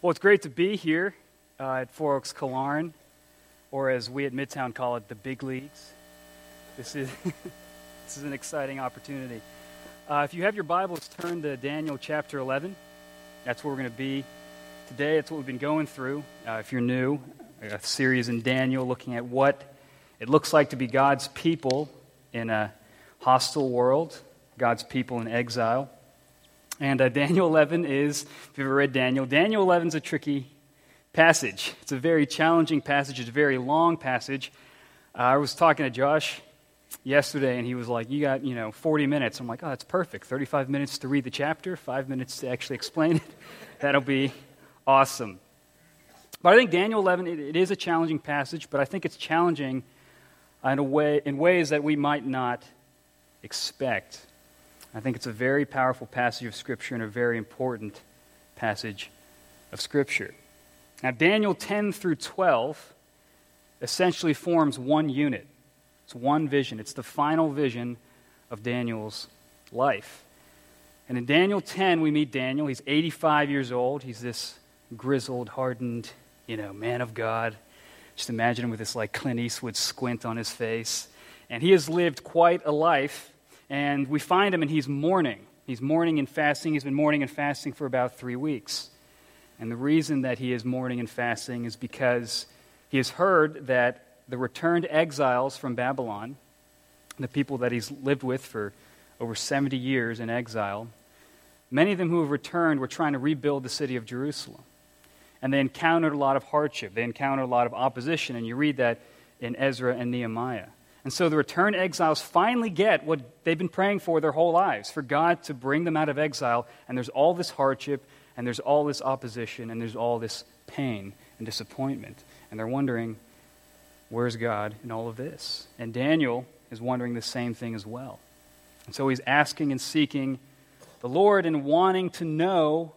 Well, it's great to be here uh, at Four Oaks Killearn, or as we at Midtown call it, the big leagues. This is, this is an exciting opportunity. Uh, if you have your Bibles, turn to Daniel chapter 11. That's where we're going to be today. That's what we've been going through. Uh, if you're new, a series in Daniel looking at what it looks like to be God's people in a hostile world, God's people in exile. And uh, Daniel 11 is, if you've ever read Daniel, Daniel 11 is a tricky passage. It's a very challenging passage. It's a very long passage. Uh, I was talking to Josh yesterday, and he was like, You got, you know, 40 minutes. I'm like, Oh, that's perfect. 35 minutes to read the chapter, five minutes to actually explain it. That'll be awesome. But I think Daniel 11, it, it is a challenging passage, but I think it's challenging in, a way, in ways that we might not expect. I think it's a very powerful passage of Scripture and a very important passage of Scripture. Now, Daniel 10 through 12 essentially forms one unit. It's one vision. It's the final vision of Daniel's life. And in Daniel 10, we meet Daniel. He's 85 years old. He's this grizzled, hardened, you know, man of God. Just imagine him with this like Clint Eastwood squint on his face. And he has lived quite a life and we find him and he's mourning. He's mourning and fasting. He's been mourning and fasting for about three weeks. And the reason that he is mourning and fasting is because he has heard that the returned exiles from Babylon, the people that he's lived with for over 70 years in exile, many of them who have returned were trying to rebuild the city of Jerusalem. And they encountered a lot of hardship. They encountered a lot of opposition. And you read that in Ezra and Nehemiah. And so the returned exiles finally get what they've been praying for their whole lives for God to bring them out of exile. And there's all this hardship, and there's all this opposition, and there's all this pain and disappointment. And they're wondering, where's God in all of this? And Daniel is wondering the same thing as well. And so he's asking and seeking the Lord and wanting to know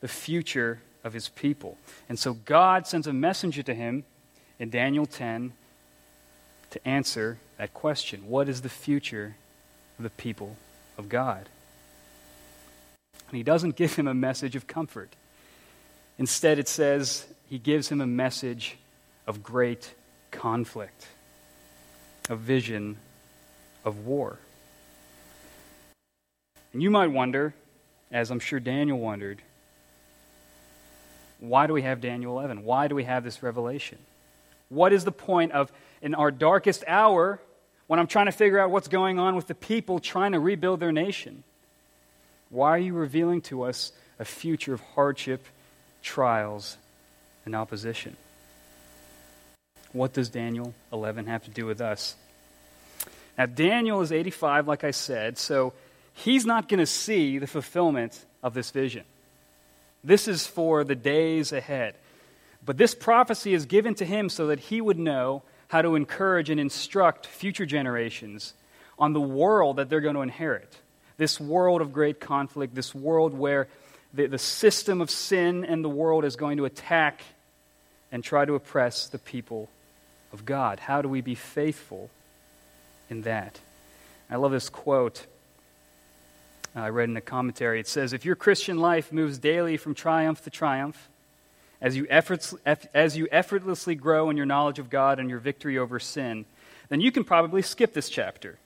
the future of his people. And so God sends a messenger to him in Daniel 10 to answer that question What is the future of the people of God? And he doesn't give him a message of comfort. Instead, it says he gives him a message of great conflict, a vision of war. And you might wonder, as I'm sure Daniel wondered, why do we have Daniel 11? Why do we have this revelation? What is the point of in our darkest hour when I'm trying to figure out what's going on with the people trying to rebuild their nation? Why are you revealing to us a future of hardship, trials, and opposition? What does Daniel 11 have to do with us? Now, Daniel is 85, like I said, so he's not going to see the fulfillment of this vision. This is for the days ahead. But this prophecy is given to him so that he would know how to encourage and instruct future generations on the world that they're going to inherit. This world of great conflict, this world where the, the system of sin and the world is going to attack and try to oppress the people of God. How do we be faithful in that? I love this quote uh, I read in a commentary. It says If your Christian life moves daily from triumph to triumph, as you, efforts, as you effortlessly grow in your knowledge of God and your victory over sin, then you can probably skip this chapter.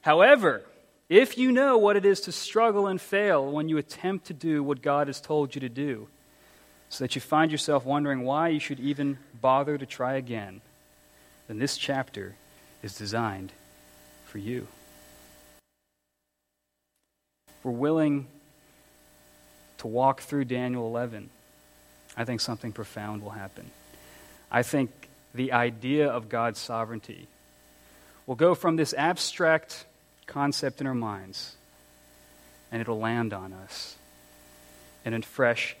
However, if you know what it is to struggle and fail when you attempt to do what God has told you to do, so that you find yourself wondering why you should even bother to try again, then this chapter is designed for you. We're willing to walk through Daniel 11, I think something profound will happen. I think the idea of God's sovereignty will go from this abstract concept in our minds and it'll land on us in a fresh,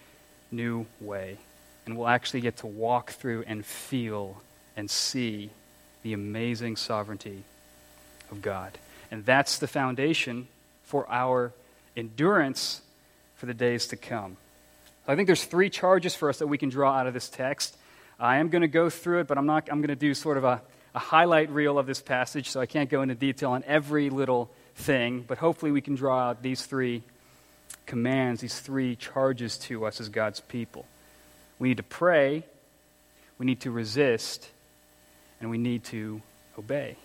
new way. And we'll actually get to walk through and feel and see the amazing sovereignty of God. And that's the foundation for our endurance for the days to come. I think there's three charges for us that we can draw out of this text. I am going to go through it, but I'm not. I'm going to do sort of a, a highlight reel of this passage, so I can't go into detail on every little thing. But hopefully, we can draw out these three commands, these three charges to us as God's people. We need to pray, we need to resist, and we need to obey.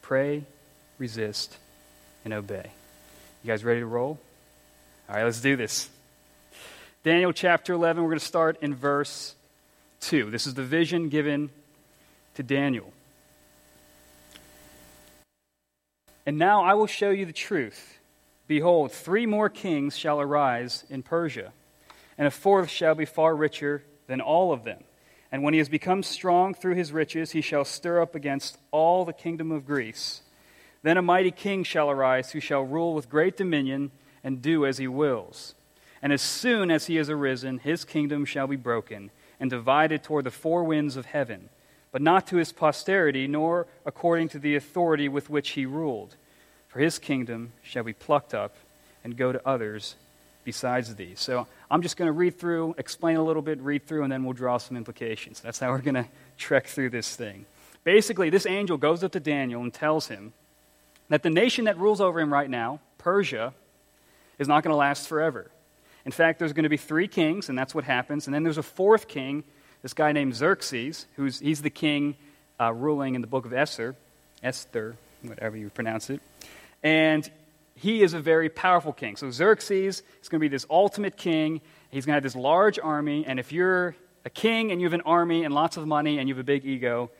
Pray, resist, and obey. You guys ready to roll? All right, let's do this. Daniel chapter 11, we're going to start in verse 2. This is the vision given to Daniel. And now I will show you the truth. Behold, three more kings shall arise in Persia, and a fourth shall be far richer than all of them. And when he has become strong through his riches, he shall stir up against all the kingdom of Greece. Then a mighty king shall arise, who shall rule with great dominion and do as he wills. And as soon as he has arisen, his kingdom shall be broken and divided toward the four winds of heaven, but not to his posterity, nor according to the authority with which he ruled. For his kingdom shall be plucked up and go to others besides these. So I'm just going to read through, explain a little bit, read through, and then we'll draw some implications. That's how we're going to trek through this thing. Basically, this angel goes up to Daniel and tells him that the nation that rules over him right now, Persia, is not going to last forever. In fact, there's going to be three kings, and that's what happens. And then there's a fourth king, this guy named Xerxes, who's he's the king uh, ruling in the book of Esther, Esther, whatever you pronounce it. And he is a very powerful king. So Xerxes is going to be this ultimate king. He's going to have this large army, and if you're a king and you have an army and lots of money and you have a big ego,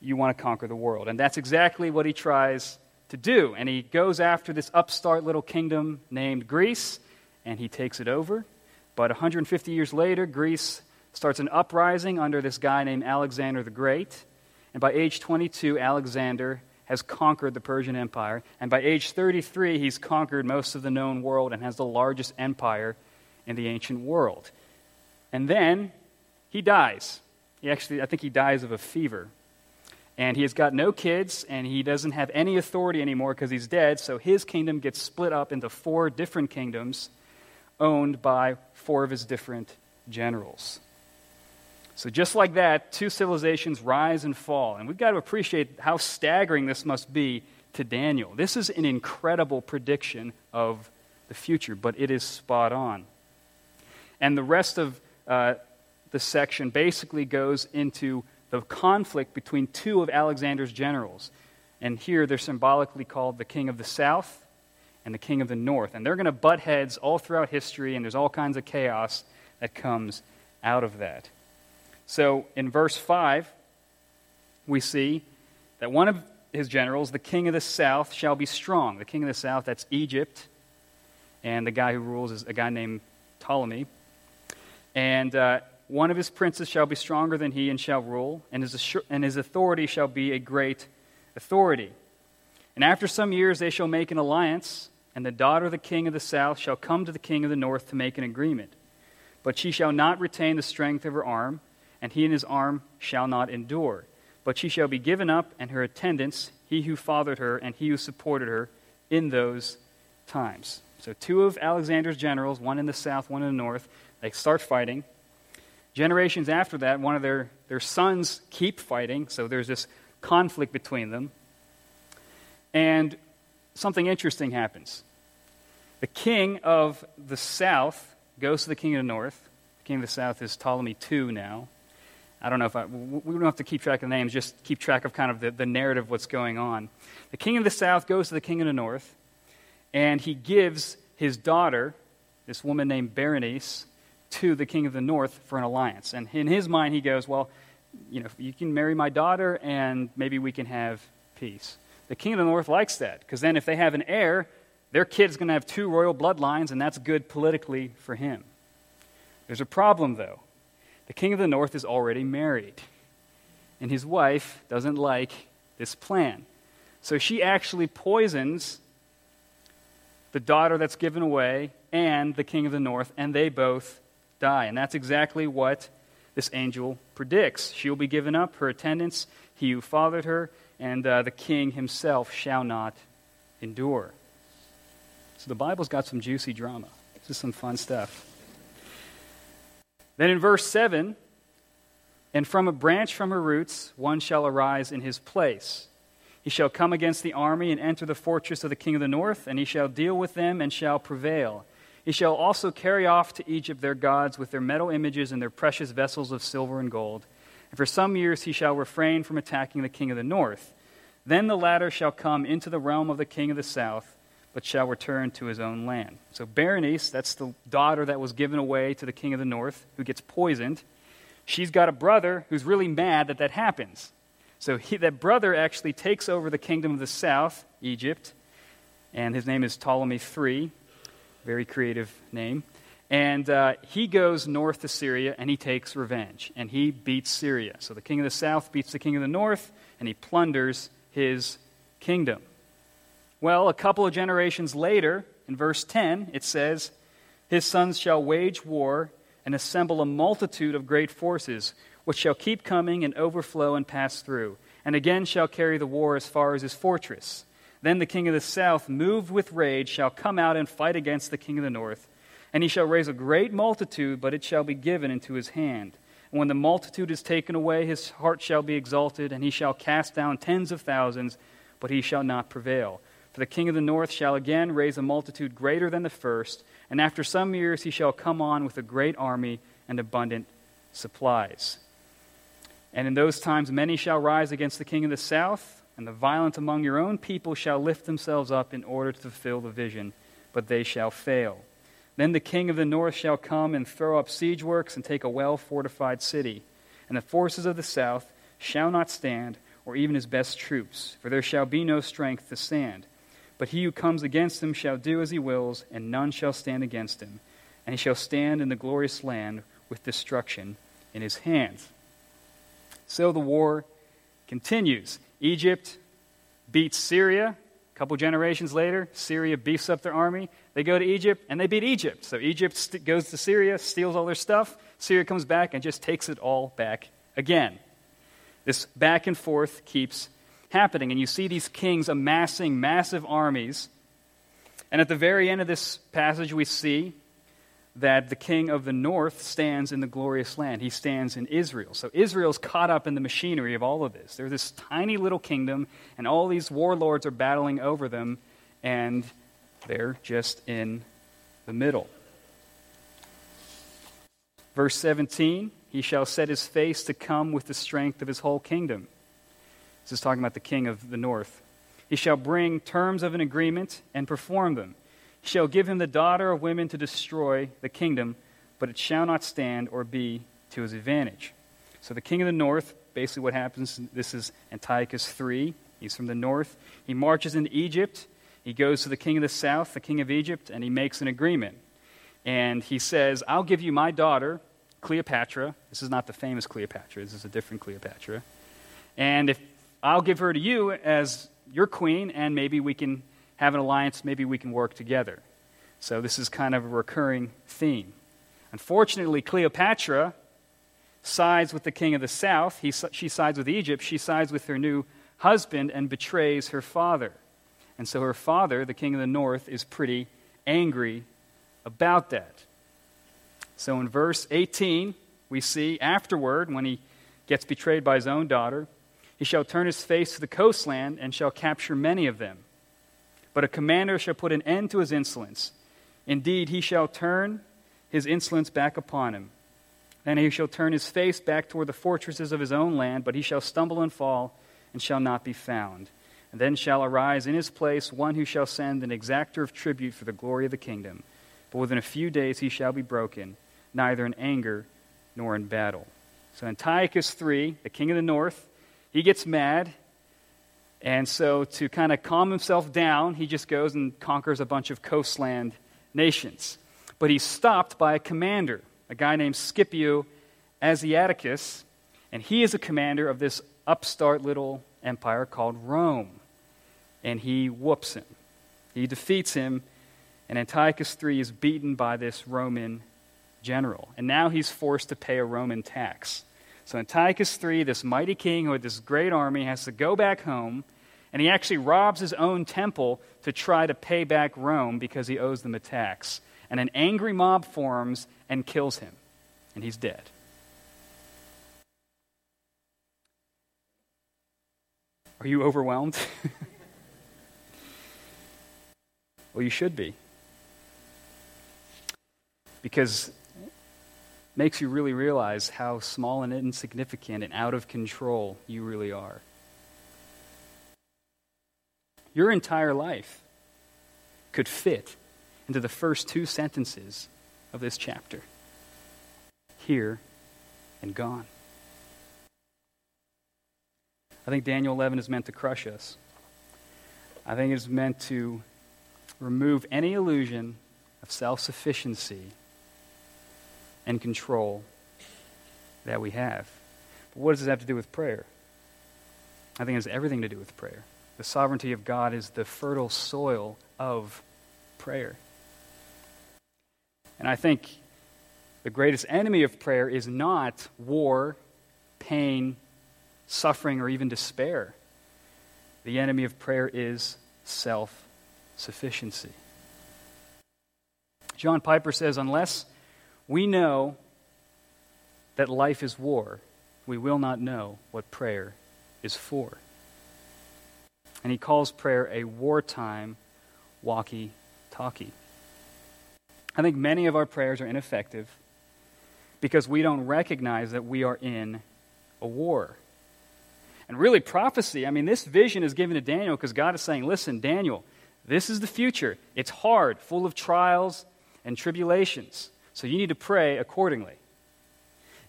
you want to conquer the world. And that's exactly what he tries to do. And he goes after this upstart little kingdom named Greece, and he takes it over. But 150 years later, Greece starts an uprising under this guy named Alexander the Great. And by age 22, Alexander has conquered the Persian Empire. And by age 33, he's conquered most of the known world and has the largest empire in the ancient world. And then he dies. He actually, I think he dies of a fever. And he has got no kids, and he doesn't have any authority anymore because he's dead. So his kingdom gets split up into four different kingdoms owned by four of his different generals. So, just like that, two civilizations rise and fall. And we've got to appreciate how staggering this must be to Daniel. This is an incredible prediction of the future, but it is spot on. And the rest of uh, the section basically goes into the conflict between two of Alexander's generals. And here they're symbolically called the king of the south and the king of the north. And they're going to butt heads all throughout history, and there's all kinds of chaos that comes out of that. So in verse 5, we see that one of his generals, the king of the south, shall be strong. The king of the south, that's Egypt. And the guy who rules is a guy named Ptolemy. And uh, one of his princes shall be stronger than he and shall rule, and his, and his authority shall be a great authority. And after some years they shall make an alliance, and the daughter of the king of the south shall come to the king of the north to make an agreement. But she shall not retain the strength of her arm, and he and his arm shall not endure. But she shall be given up, and her attendants, he who fathered her, and he who supported her, in those times. So, two of Alexander's generals, one in the south, one in the north, they start fighting. Generations after that, one of their, their sons keep fighting, so there's this conflict between them. And something interesting happens. The king of the south goes to the king of the north. The king of the south is Ptolemy II now. I don't know if I, we don't have to keep track of the names, just keep track of kind of the, the narrative of what's going on. The king of the south goes to the king of the north, and he gives his daughter, this woman named Berenice, to the king of the north for an alliance. And in his mind, he goes, Well, you know, you can marry my daughter, and maybe we can have peace. The king of the north likes that, because then if they have an heir, their kid's going to have two royal bloodlines, and that's good politically for him. There's a problem, though. The king of the north is already married, and his wife doesn't like this plan. So she actually poisons the daughter that's given away and the king of the north, and they both die. And that's exactly what this angel predicts. She will be given up, her attendants, he who fathered her, and uh, the king himself shall not endure. So the Bible's got some juicy drama. This is some fun stuff. Then in verse 7, and from a branch from her roots one shall arise in his place. He shall come against the army and enter the fortress of the king of the north, and he shall deal with them and shall prevail. He shall also carry off to Egypt their gods with their metal images and their precious vessels of silver and gold. And for some years he shall refrain from attacking the king of the north. Then the latter shall come into the realm of the king of the south but shall return to his own land. So Berenice, that's the daughter that was given away to the king of the north, who gets poisoned. She's got a brother who's really mad that that happens. So he, that brother actually takes over the kingdom of the south, Egypt, and his name is Ptolemy III. Very creative name. And uh, he goes north to Syria and he takes revenge. And he beats Syria. So the king of the south beats the king of the north and he plunders his kingdom. Well, a couple of generations later, in verse 10, it says, His sons shall wage war and assemble a multitude of great forces, which shall keep coming and overflow and pass through, and again shall carry the war as far as his fortress. Then the king of the south, moved with rage, shall come out and fight against the king of the north. And he shall raise a great multitude, but it shall be given into his hand. And when the multitude is taken away, his heart shall be exalted, and he shall cast down tens of thousands, but he shall not prevail. For the king of the north shall again raise a multitude greater than the first, and after some years he shall come on with a great army and abundant supplies. And in those times many shall rise against the king of the south, and the violent among your own people shall lift themselves up in order to fulfill the vision, but they shall fail. Then the king of the north shall come and throw up siege works and take a well fortified city. And the forces of the south shall not stand, or even his best troops, for there shall be no strength to stand. But he who comes against him shall do as he wills, and none shall stand against him. And he shall stand in the glorious land with destruction in his hands. So the war continues. Egypt beats Syria. Couple generations later, Syria beefs up their army. They go to Egypt and they beat Egypt. So Egypt st- goes to Syria, steals all their stuff. Syria comes back and just takes it all back again. This back and forth keeps happening. And you see these kings amassing massive armies. And at the very end of this passage, we see that the king of the north stands in the glorious land. He stands in Israel. So Israel's caught up in the machinery of all of this. They're this tiny little kingdom, and all these warlords are battling over them, and they're just in the middle. Verse 17 He shall set his face to come with the strength of his whole kingdom. This is talking about the king of the north. He shall bring terms of an agreement and perform them. Shall give him the daughter of women to destroy the kingdom, but it shall not stand or be to his advantage. So the king of the north, basically what happens, this is Antiochus III. He's from the north. He marches into Egypt. He goes to the king of the south, the king of Egypt, and he makes an agreement. And he says, I'll give you my daughter, Cleopatra. This is not the famous Cleopatra, this is a different Cleopatra. And if I'll give her to you as your queen, and maybe we can have an alliance, maybe we can work together. So this is kind of a recurring theme. Unfortunately, Cleopatra sides with the king of the south. He, she sides with Egypt. She sides with her new husband and betrays her father. And so her father, the king of the north, is pretty angry about that. So in verse 18, we see afterward, when he gets betrayed by his own daughter, he shall turn his face to the coastland and shall capture many of them. But a commander shall put an end to his insolence. Indeed, he shall turn his insolence back upon him. Then he shall turn his face back toward the fortresses of his own land, but he shall stumble and fall and shall not be found. And then shall arise in his place one who shall send an exactor of tribute for the glory of the kingdom. But within a few days he shall be broken, neither in anger nor in battle. So Antiochus III, the king of the north, he gets mad. And so, to kind of calm himself down, he just goes and conquers a bunch of coastland nations. But he's stopped by a commander, a guy named Scipio Asiaticus, and he is a commander of this upstart little empire called Rome. And he whoops him. He defeats him, and Antiochus III is beaten by this Roman general. And now he's forced to pay a Roman tax. So Antiochus III, this mighty king with this great army, has to go back home, and he actually robs his own temple to try to pay back Rome because he owes them a tax. And an angry mob forms and kills him, and he's dead. Are you overwhelmed? well, you should be. because makes you really realize how small and insignificant and out of control you really are. Your entire life could fit into the first two sentences of this chapter here and gone. I think Daniel 11 is meant to crush us. I think it's meant to remove any illusion of self sufficiency and control that we have. But what does this have to do with prayer? I think it has everything to do with prayer. The sovereignty of God is the fertile soil of prayer. And I think the greatest enemy of prayer is not war, pain, suffering, or even despair. The enemy of prayer is self sufficiency. John Piper says, unless we know that life is war, we will not know what prayer is for. And he calls prayer a wartime walkie talkie. I think many of our prayers are ineffective because we don't recognize that we are in a war. And really, prophecy, I mean, this vision is given to Daniel because God is saying, listen, Daniel, this is the future. It's hard, full of trials and tribulations. So you need to pray accordingly.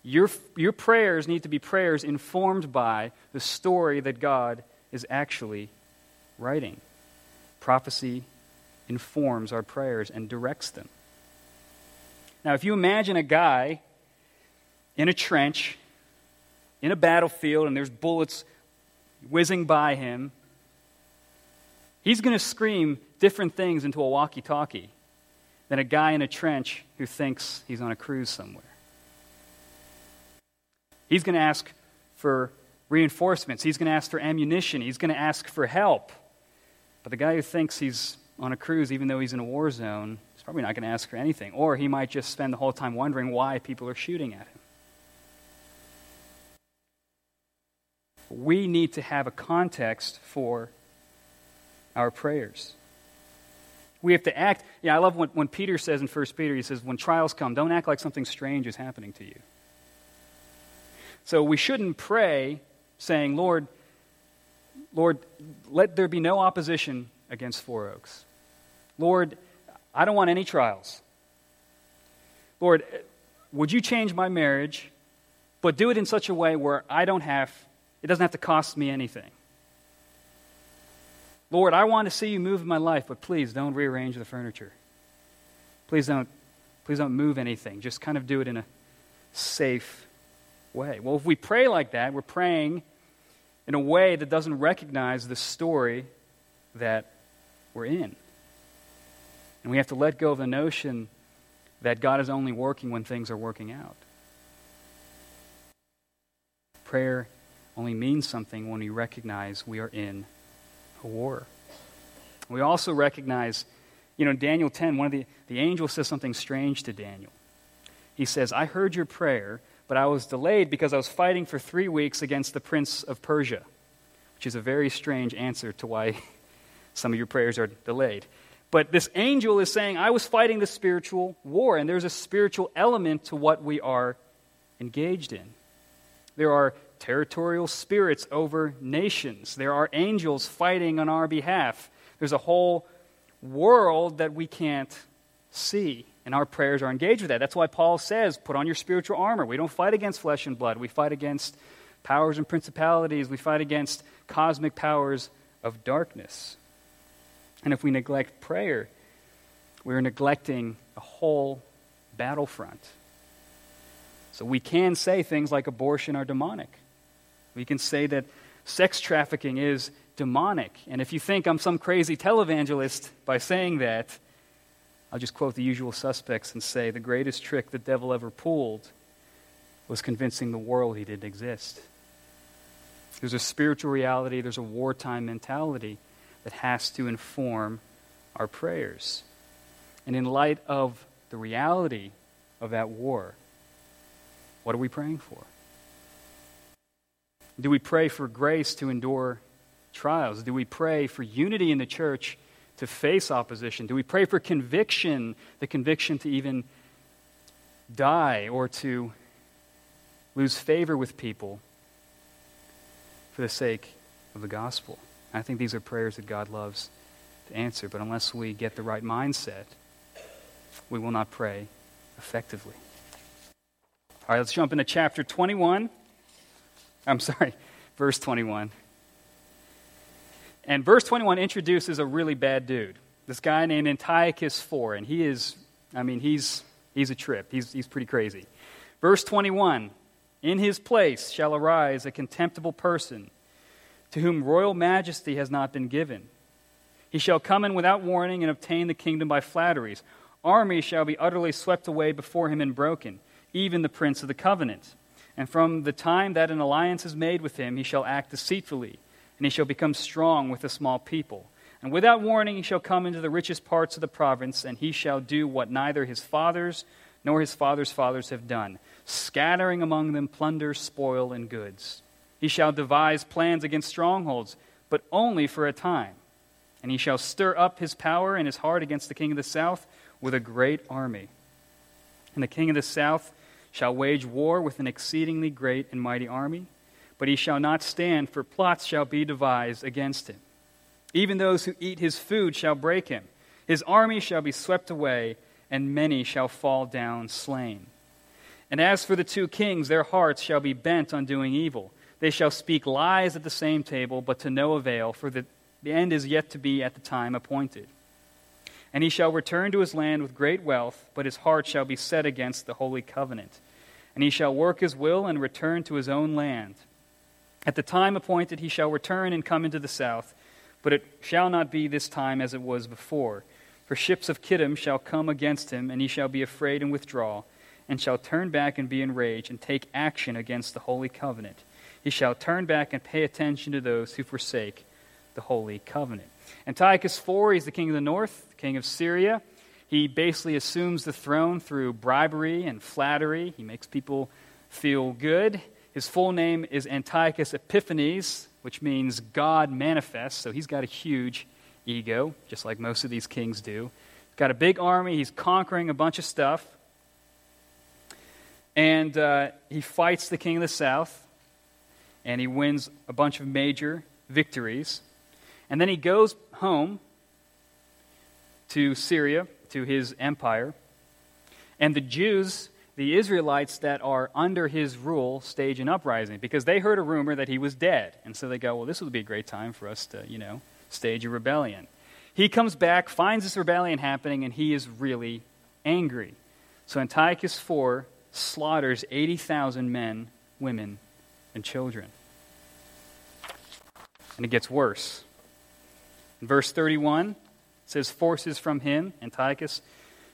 Your, your prayers need to be prayers informed by the story that God is actually writing. Prophecy informs our prayers and directs them. Now, if you imagine a guy in a trench, in a battlefield, and there's bullets whizzing by him, he's going to scream different things into a walkie talkie than a guy in a trench who thinks he's on a cruise somewhere. He's going to ask for reinforcements, he's going to ask for ammunition, he's going to ask for help. But the guy who thinks he's on a cruise, even though he's in a war zone, is probably not going to ask for anything. Or he might just spend the whole time wondering why people are shooting at him. We need to have a context for our prayers. We have to act. Yeah, I love when, when Peter says in 1 Peter, he says, when trials come, don't act like something strange is happening to you. So we shouldn't pray saying, Lord, Lord, let there be no opposition against Four Oaks. Lord, I don't want any trials. Lord, would you change my marriage, but do it in such a way where I don't have, it doesn't have to cost me anything. Lord, I want to see you move in my life, but please don't rearrange the furniture. Please don't, please don't move anything. Just kind of do it in a safe way. Well, if we pray like that, we're praying in a way that doesn't recognize the story that we're in. And we have to let go of the notion that God is only working when things are working out. Prayer only means something when we recognize we are in a war. We also recognize, you know, Daniel 10, one of the, the angels says something strange to Daniel. He says, I heard your prayer but I was delayed because I was fighting for three weeks against the prince of Persia, which is a very strange answer to why some of your prayers are delayed. But this angel is saying, I was fighting the spiritual war, and there's a spiritual element to what we are engaged in. There are territorial spirits over nations, there are angels fighting on our behalf. There's a whole world that we can't see and our prayers are engaged with that. That's why Paul says, put on your spiritual armor. We don't fight against flesh and blood. We fight against powers and principalities. We fight against cosmic powers of darkness. And if we neglect prayer, we're neglecting a whole battlefront. So we can say things like abortion are demonic. We can say that sex trafficking is demonic. And if you think I'm some crazy televangelist by saying that, I'll just quote the usual suspects and say the greatest trick the devil ever pulled was convincing the world he didn't exist. There's a spiritual reality, there's a wartime mentality that has to inform our prayers. And in light of the reality of that war, what are we praying for? Do we pray for grace to endure trials? Do we pray for unity in the church to face opposition? Do we pray for conviction, the conviction to even die or to lose favor with people for the sake of the gospel. I think these are prayers that God loves to answer, but unless we get the right mindset, we will not pray effectively. All right, let's jump into chapter 21. I'm sorry, verse 21. And verse 21 introduces a really bad dude. This guy named Antiochus IV, and he is, I mean, he's, he's a trip. He's, he's pretty crazy. Verse 21 In his place shall arise a contemptible person to whom royal majesty has not been given. He shall come in without warning and obtain the kingdom by flatteries. Armies shall be utterly swept away before him and broken, even the prince of the covenant. And from the time that an alliance is made with him, he shall act deceitfully, and he shall become strong with a small people. And without warning, he shall come into the richest parts of the province, and he shall do what neither his fathers nor his fathers' fathers have done, scattering among them plunder, spoil, and goods. He shall devise plans against strongholds, but only for a time. And he shall stir up his power and his heart against the king of the south with a great army. And the king of the south shall wage war with an exceedingly great and mighty army, but he shall not stand, for plots shall be devised against him. Even those who eat his food shall break him. His army shall be swept away, and many shall fall down slain. And as for the two kings, their hearts shall be bent on doing evil. They shall speak lies at the same table, but to no avail, for the, the end is yet to be at the time appointed. And he shall return to his land with great wealth, but his heart shall be set against the holy covenant. And he shall work his will and return to his own land. At the time appointed he shall return and come into the south, but it shall not be this time as it was before. For ships of Kittim shall come against him, and he shall be afraid and withdraw, and shall turn back and be enraged, and take action against the holy covenant he shall turn back and pay attention to those who forsake the holy covenant. Antiochus IV, he's the king of the north, king of Syria. He basically assumes the throne through bribery and flattery. He makes people feel good. His full name is Antiochus Epiphanes, which means God manifests. So he's got a huge ego, just like most of these kings do. He's got a big army. He's conquering a bunch of stuff. And uh, he fights the king of the south and he wins a bunch of major victories. And then he goes home to Syria, to his empire. And the Jews, the Israelites that are under his rule, stage an uprising because they heard a rumor that he was dead. And so they go, well, this would be a great time for us to, you know, stage a rebellion. He comes back, finds this rebellion happening, and he is really angry. So Antiochus IV slaughters 80,000 men, women, and children. And it gets worse. In verse 31, it says, Forces from him, Antiochus,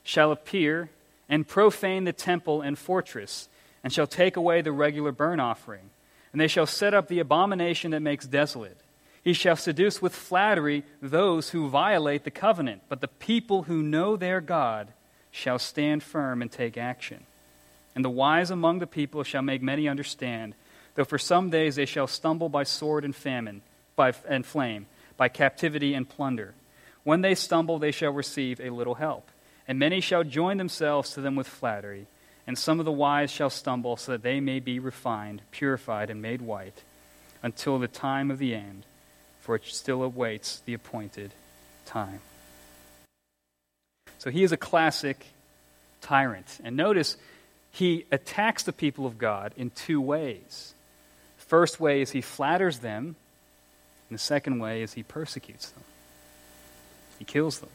shall appear and profane the temple and fortress, and shall take away the regular burnt offering. And they shall set up the abomination that makes desolate. He shall seduce with flattery those who violate the covenant, but the people who know their God shall stand firm and take action. And the wise among the people shall make many understand, though for some days they shall stumble by sword and famine by, and flame, by captivity and plunder. When they stumble, they shall receive a little help. And many shall join themselves to them with flattery. And some of the wise shall stumble, so that they may be refined, purified, and made white, until the time of the end, for it still awaits the appointed time. So he is a classic tyrant. And notice, he attacks the people of God in two ways. First way is he flatters them and the second way is he persecutes them, he kills them.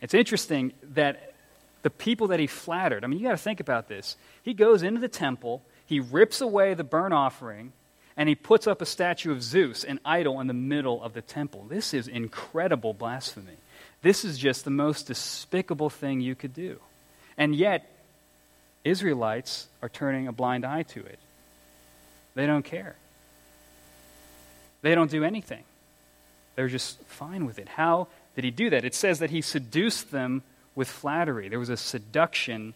It's interesting that the people that he flattered, I mean, you got to think about this. He goes into the temple, he rips away the burnt offering, and he puts up a statue of Zeus, an idol, in the middle of the temple. This is incredible blasphemy. This is just the most despicable thing you could do. And yet, Israelites are turning a blind eye to it. They don't care. They don't do anything. They're just fine with it. How did he do that? It says that he seduced them with flattery. There was a seduction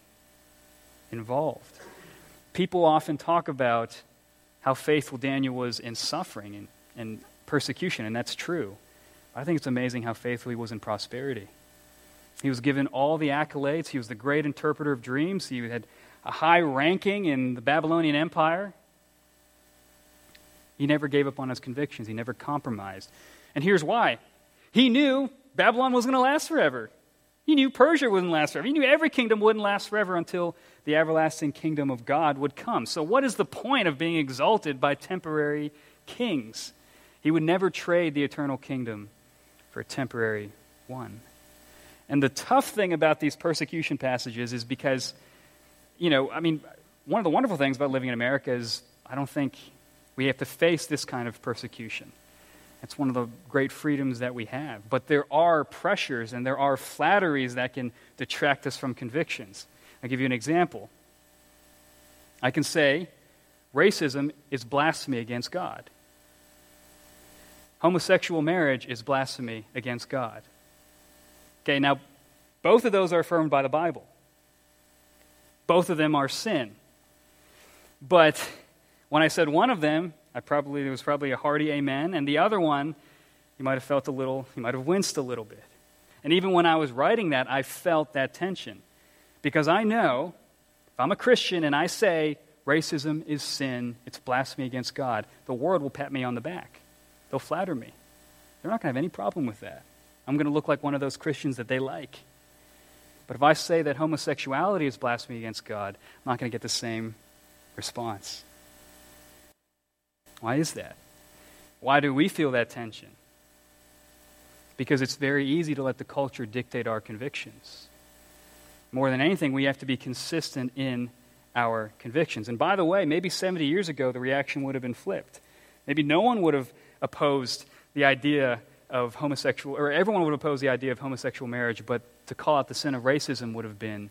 involved. People often talk about how faithful Daniel was in suffering and, and persecution, and that's true. I think it's amazing how faithful he was in prosperity. He was given all the accolades. He was the great interpreter of dreams. He had a high ranking in the Babylonian Empire. He never gave up on his convictions, he never compromised. And here's why he knew Babylon wasn't going to last forever. He knew Persia wouldn't last forever. He knew every kingdom wouldn't last forever until the everlasting kingdom of God would come. So, what is the point of being exalted by temporary kings? He would never trade the eternal kingdom for a temporary one. And the tough thing about these persecution passages is because, you know, I mean, one of the wonderful things about living in America is I don't think we have to face this kind of persecution. It's one of the great freedoms that we have. But there are pressures and there are flatteries that can detract us from convictions. I'll give you an example. I can say racism is blasphemy against God. Homosexual marriage is blasphemy against God. Okay, now both of those are affirmed by the Bible. Both of them are sin. But when I said one of them, I probably there was probably a hearty amen, and the other one, you might have felt a little, you might have winced a little bit. And even when I was writing that, I felt that tension. Because I know if I'm a Christian and I say racism is sin, it's blasphemy against God, the world will pat me on the back. They'll flatter me. They're not going to have any problem with that. I'm going to look like one of those Christians that they like. But if I say that homosexuality is blasphemy against God, I'm not going to get the same response. Why is that? Why do we feel that tension? Because it's very easy to let the culture dictate our convictions. More than anything, we have to be consistent in our convictions. And by the way, maybe 70 years ago, the reaction would have been flipped. Maybe no one would have opposed the idea of homosexual, or everyone would oppose the idea of homosexual marriage, but to call out the sin of racism would have been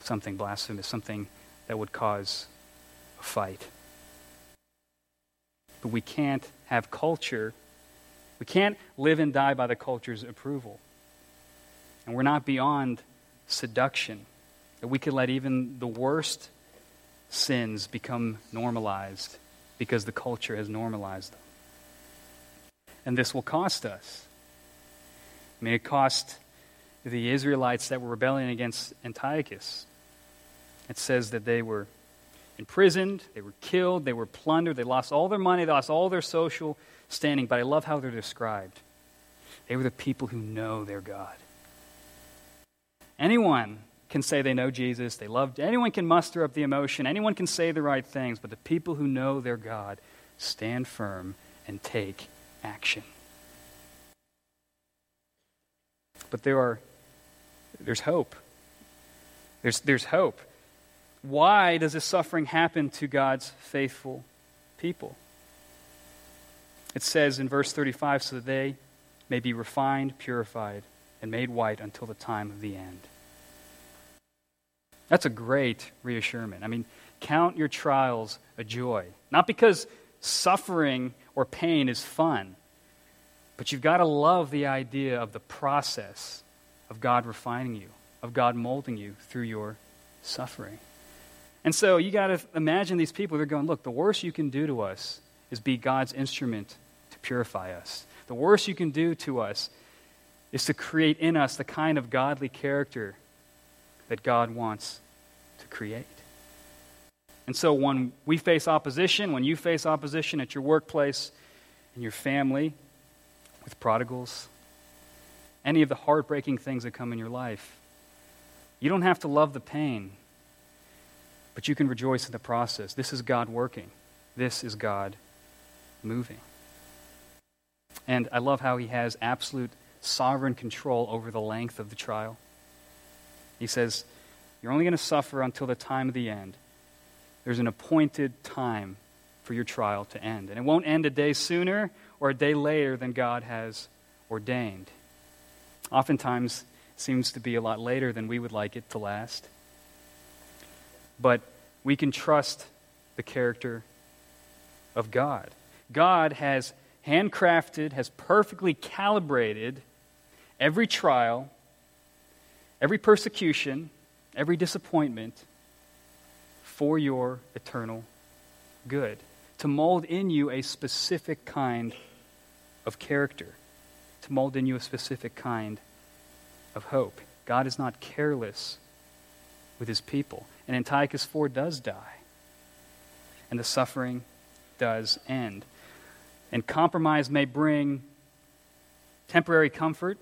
something blasphemous, something that would cause a fight. But we can't have culture. We can't live and die by the culture's approval. And we're not beyond seduction, that we could let even the worst sins become normalized because the culture has normalized them. And this will cost us. I mean, it cost the Israelites that were rebelling against Antiochus. It says that they were imprisoned, they were killed, they were plundered, they lost all their money, they lost all their social standing. But I love how they're described. They were the people who know their God. Anyone can say they know Jesus, they love, anyone can muster up the emotion, anyone can say the right things, but the people who know their God stand firm and take action. But there are there's hope. There's, there's hope. Why does this suffering happen to God's faithful people? It says in verse 35 so that they may be refined, purified, and made white until the time of the end. That's a great reassurance. I mean, count your trials a joy. Not because suffering or pain is fun, but you've got to love the idea of the process of God refining you, of God molding you through your suffering. And so you got to imagine these people, they're going, look, the worst you can do to us is be God's instrument to purify us. The worst you can do to us is to create in us the kind of godly character that God wants to create. And so when we face opposition, when you face opposition at your workplace, in your family, with prodigals, any of the heartbreaking things that come in your life, you don't have to love the pain. But you can rejoice in the process. This is God working, this is God moving. And I love how he has absolute sovereign control over the length of the trial. He says, You're only going to suffer until the time of the end. There's an appointed time for your trial to end. And it won't end a day sooner or a day later than God has ordained. Oftentimes, seems to be a lot later than we would like it to last but we can trust the character of God. God has handcrafted, has perfectly calibrated every trial, every persecution, every disappointment for your eternal good, to mold in you a specific kind of character, to mold in you a specific kind of hope. God is not careless with his people. And Antiochus IV does die. And the suffering does end. And compromise may bring temporary comfort,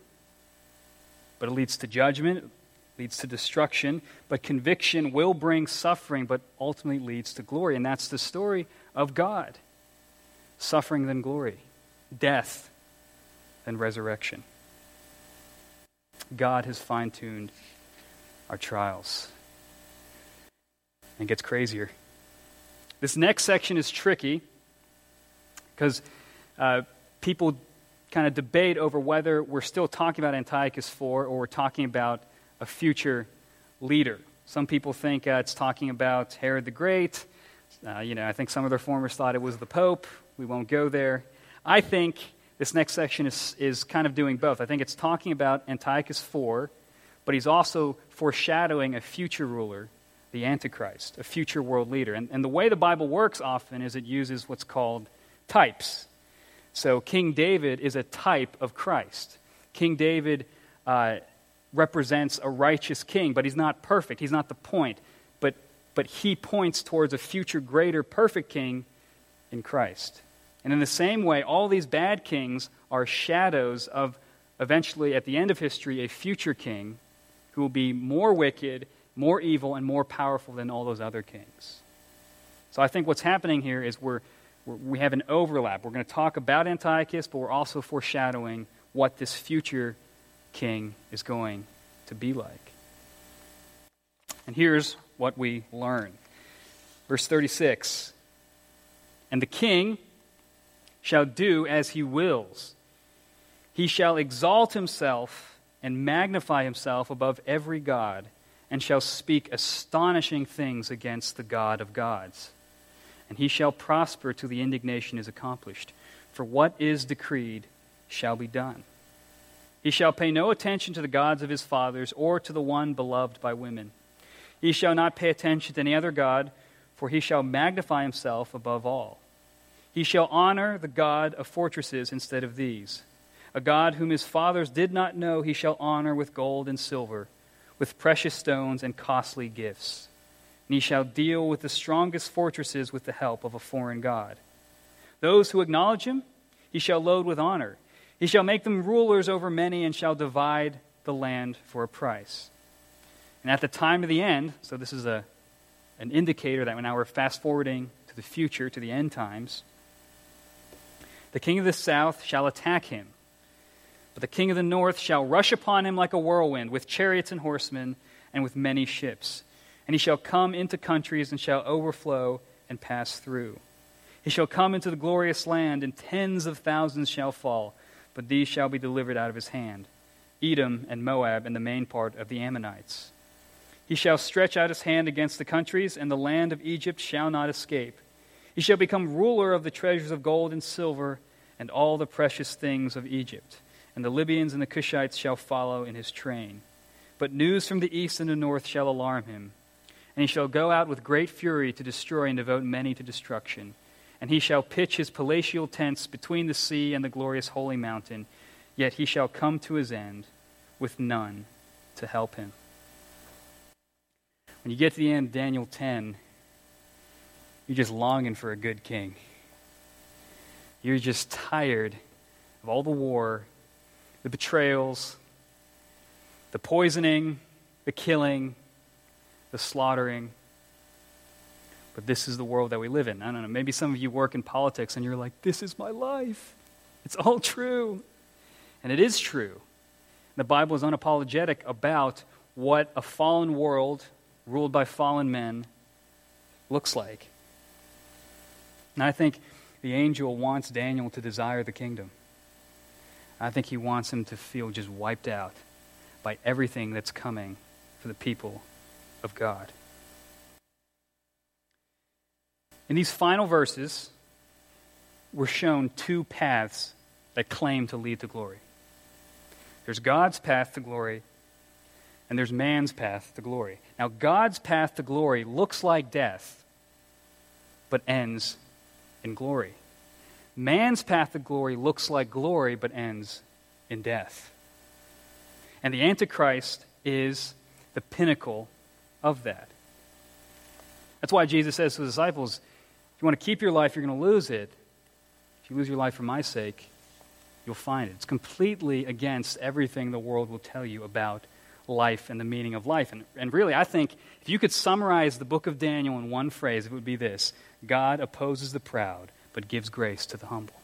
but it leads to judgment, leads to destruction. But conviction will bring suffering, but ultimately leads to glory. And that's the story of God suffering then glory, death then resurrection. God has fine tuned our trials. And gets crazier. This next section is tricky because uh, people kind of debate over whether we're still talking about Antiochus IV or we're talking about a future leader. Some people think uh, it's talking about Herod the Great. Uh, you know, I think some of the reformers thought it was the Pope. We won't go there. I think this next section is, is kind of doing both. I think it's talking about Antiochus IV, but he's also foreshadowing a future ruler, the Antichrist, a future world leader. And, and the way the Bible works often is it uses what's called types. So King David is a type of Christ. King David uh, represents a righteous king, but he's not perfect. He's not the point. But, but he points towards a future greater perfect king in Christ. And in the same way, all these bad kings are shadows of eventually, at the end of history, a future king who will be more wicked, more evil, and more powerful than all those other kings. So I think what's happening here is we're we have an overlap. We're going to talk about Antiochus, but we're also foreshadowing what this future king is going to be like. And here's what we learn. Verse 36 And the king shall do as he wills, he shall exalt himself and magnify himself above every God, and shall speak astonishing things against the God of gods and he shall prosper till the indignation is accomplished. For what is decreed shall be done. He shall pay no attention to the gods of his fathers or to the one beloved by women. He shall not pay attention to any other God, for he shall magnify himself above all. He shall honor the God of fortresses instead of these. A God whom his fathers did not know, he shall honor with gold and silver, with precious stones and costly gifts and he shall deal with the strongest fortresses with the help of a foreign God. Those who acknowledge him, he shall load with honor. He shall make them rulers over many and shall divide the land for a price. And at the time of the end, so this is a, an indicator that now we're fast forwarding to the future, to the end times, the king of the south shall attack him. The king of the north shall rush upon him like a whirlwind, with chariots and horsemen, and with many ships and he shall come into countries and shall overflow and pass through. He shall come into the glorious land, and tens of thousands shall fall, but these shall be delivered out of his hand Edom and Moab and the main part of the Ammonites. He shall stretch out his hand against the countries, and the land of Egypt shall not escape. He shall become ruler of the treasures of gold and silver and all the precious things of Egypt. And the Libyans and the Cushites shall follow in his train. But news from the east and the north shall alarm him and he shall go out with great fury to destroy and devote many to destruction. And he shall pitch his palatial tents between the sea and the glorious holy mountain, yet he shall come to his end with none to help him. When you get to the end of Daniel 10, you're just longing for a good king. You're just tired of all the war, the betrayals, the poisoning, the killing, the slaughtering. But this is the world that we live in. I don't know. Maybe some of you work in politics and you're like, this is my life. It's all true. And it is true. The Bible is unapologetic about what a fallen world ruled by fallen men looks like. And I think the angel wants Daniel to desire the kingdom. I think he wants him to feel just wiped out by everything that's coming for the people of God. In these final verses, we're shown two paths that claim to lead to glory. There's God's path to glory, and there's man's path to glory. Now, God's path to glory looks like death, but ends in glory. Man's path to glory looks like glory, but ends in death. And the Antichrist is the pinnacle of that. That's why Jesus says to the disciples, if you want to keep your life, you're going to lose it. If you lose your life for my sake, you'll find it. It's completely against everything the world will tell you about life and the meaning of life. And, and really, I think if you could summarize the book of Daniel in one phrase, it would be this God opposes the proud, but gives grace to the humble.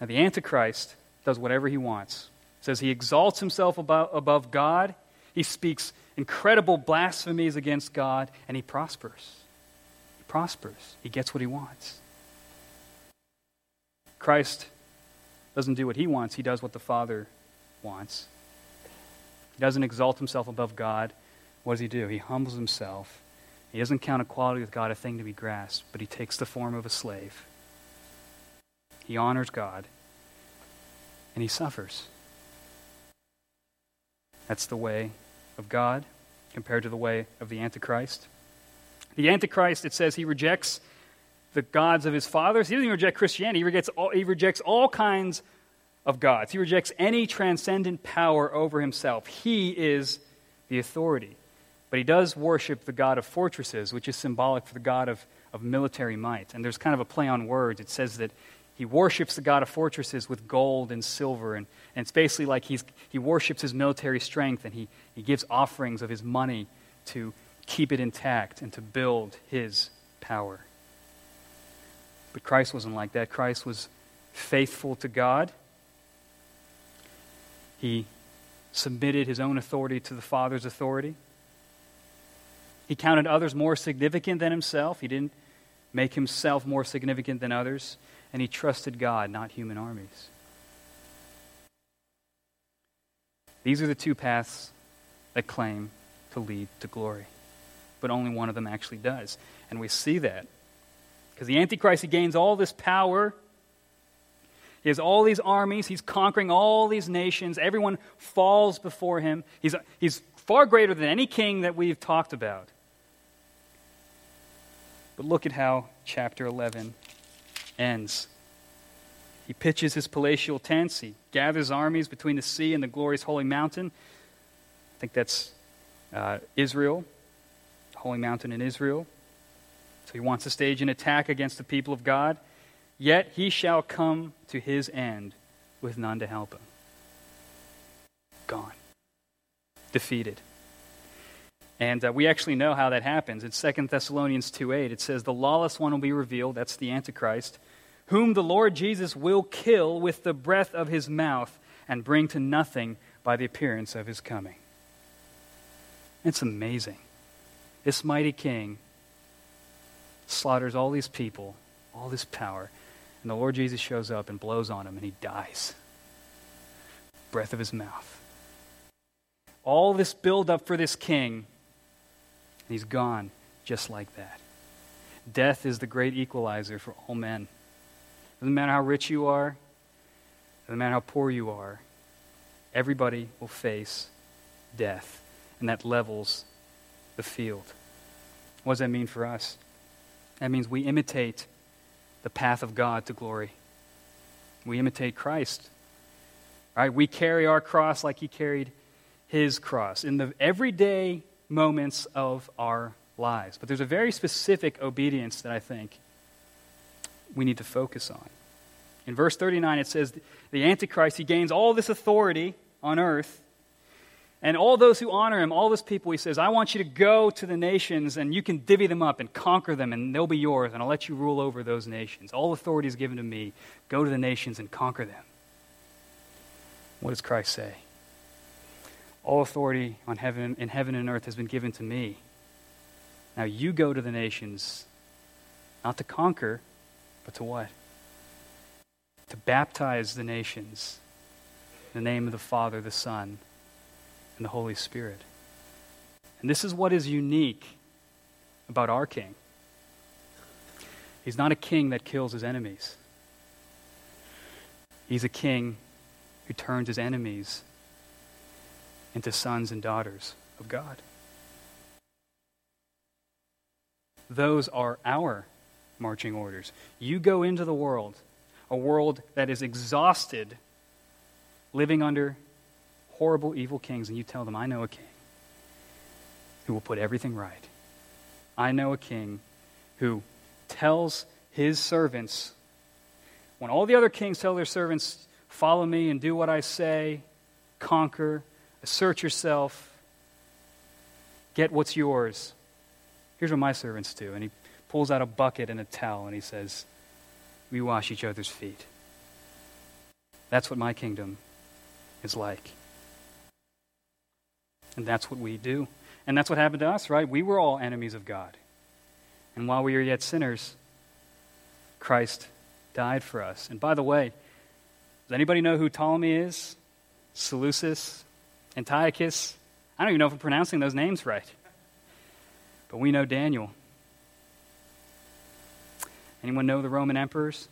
Now, the Antichrist does whatever he wants. Says he exalts himself above God, he speaks incredible blasphemies against God, and he prospers. He prospers. He gets what he wants. Christ doesn't do what he wants, he does what the Father wants. He doesn't exalt himself above God. What does he do? He humbles himself. He doesn't count equality with God a thing to be grasped, but he takes the form of a slave. He honors God, and he suffers. That's the way of God compared to the way of the Antichrist. The Antichrist, it says, he rejects the gods of his fathers. He doesn't even reject Christianity. He rejects all, he rejects all kinds of gods. He rejects any transcendent power over himself. He is the authority. But he does worship the god of fortresses, which is symbolic for the god of, of military might. And there's kind of a play on words. It says that he worships the god of fortresses with gold and silver. And, and it's basically like he's, he worships his military strength and he, he gives offerings of his money to keep it intact and to build his power. But Christ wasn't like that. Christ was faithful to God. He submitted his own authority to the Father's authority. He counted others more significant than himself. He didn't make himself more significant than others. And he trusted God, not human armies. These are the two paths that claim to lead to glory. But only one of them actually does. And we see that because the Antichrist, he gains all this power. He has all these armies. He's conquering all these nations. Everyone falls before him. He's, he's far greater than any king that we've talked about. But look at how chapter 11 ends. He pitches his palatial tents. He gathers armies between the sea and the glorious holy mountain. I think that's uh, Israel, the holy mountain in Israel. So he wants to stage an attack against the people of God. Yet he shall come to his end with none to help him. Gone. Defeated. And uh, we actually know how that happens. In 2 Thessalonians 2.8, it says, The lawless one will be revealed, that's the Antichrist, whom the Lord Jesus will kill with the breath of his mouth and bring to nothing by the appearance of his coming. It's amazing. This mighty king slaughters all these people, all this power, and the Lord Jesus shows up and blows on him and he dies. Breath of his mouth. All this build up for this king, and he's gone just like that. Death is the great equalizer for all men. Doesn't matter how rich you are, doesn't matter how poor you are, everybody will face death, and that levels the field. What does that mean for us? That means we imitate the path of God to glory. We imitate Christ. Right? We carry our cross like he carried his cross in the everyday moments of our lives. But there's a very specific obedience that I think we need to focus on. In verse 39, it says, The Antichrist, he gains all this authority on earth and all those who honor him, all those people, he says, I want you to go to the nations and you can divvy them up and conquer them and they'll be yours and I'll let you rule over those nations. All authority is given to me. Go to the nations and conquer them. What does Christ say? All authority on heaven, in heaven and earth has been given to me. Now you go to the nations, not to conquer, but to what? To baptize the nations in the name of the Father, the Son, and the Holy Spirit. And this is what is unique about our King. He's not a king that kills his enemies. He's a king who turns his enemies into sons and daughters of God. Those are our marching orders. You go into the world, a world that is exhausted, living under horrible, evil kings and you tell them, I know a king who will put everything right. I know a king who tells his servants, when all the other kings tell their servants, follow me and do what I say, conquer, assert yourself, get what's yours. Here's what my servants do. And he pulls out a bucket and a towel and he says, We wash each other's feet. That's what my kingdom is like. And that's what we do. And that's what happened to us, right? We were all enemies of God. And while we were yet sinners, Christ died for us. And by the way, does anybody know who Ptolemy is? Seleucus? Antiochus? I don't even know if I'm pronouncing those names right. But we know Daniel. Anyone know the Roman emperors?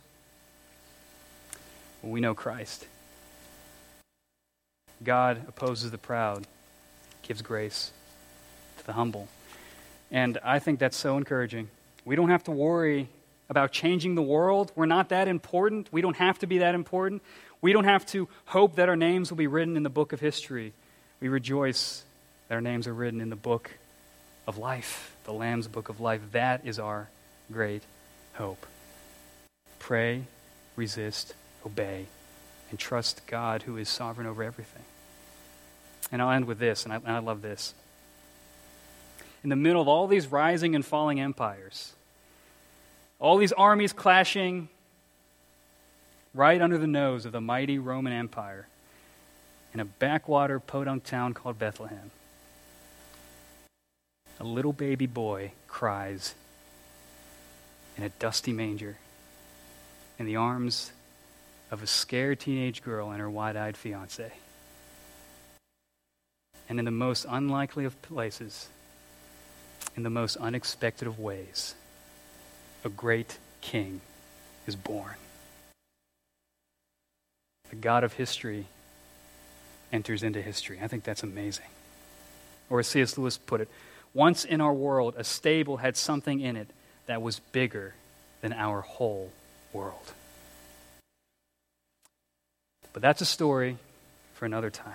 Well, we know Christ. God opposes the proud, gives grace to the humble. And I think that's so encouraging. We don't have to worry about changing the world. We're not that important. We don't have to be that important. We don't have to hope that our names will be written in the book of history. We rejoice that our names are written in the book of life, the Lamb's book of life. That is our great hope. Pray, resist, obey, and trust God who is sovereign over everything. And I'll end with this, and I, and I love this. In the middle of all these rising and falling empires, all these armies clashing right under the nose of the mighty Roman Empire in a backwater podunk town called Bethlehem. A little baby boy cries in a dusty manger in the arms of a scared teenage girl and her wide eyed fiance. And in the most unlikely of places, in the most unexpected of ways, a great king is born. The God of history enters into history. I think that's amazing. Or as C.S. Lewis put it, once in our world, a stable had something in it that was bigger than our whole world. But that's a story for another time.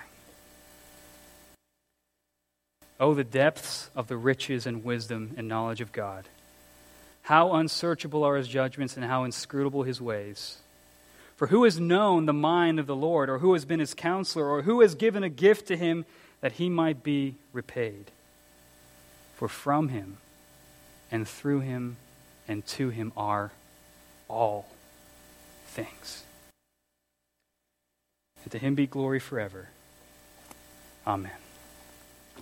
Oh, the depths of the riches and wisdom and knowledge of God. How unsearchable are his judgments and how inscrutable his ways. For who has known the mind of the Lord, or who has been his counselor, or who has given a gift to him that he might be repaid? For from him, and through him, and to him are all things. And to him be glory forever. Amen.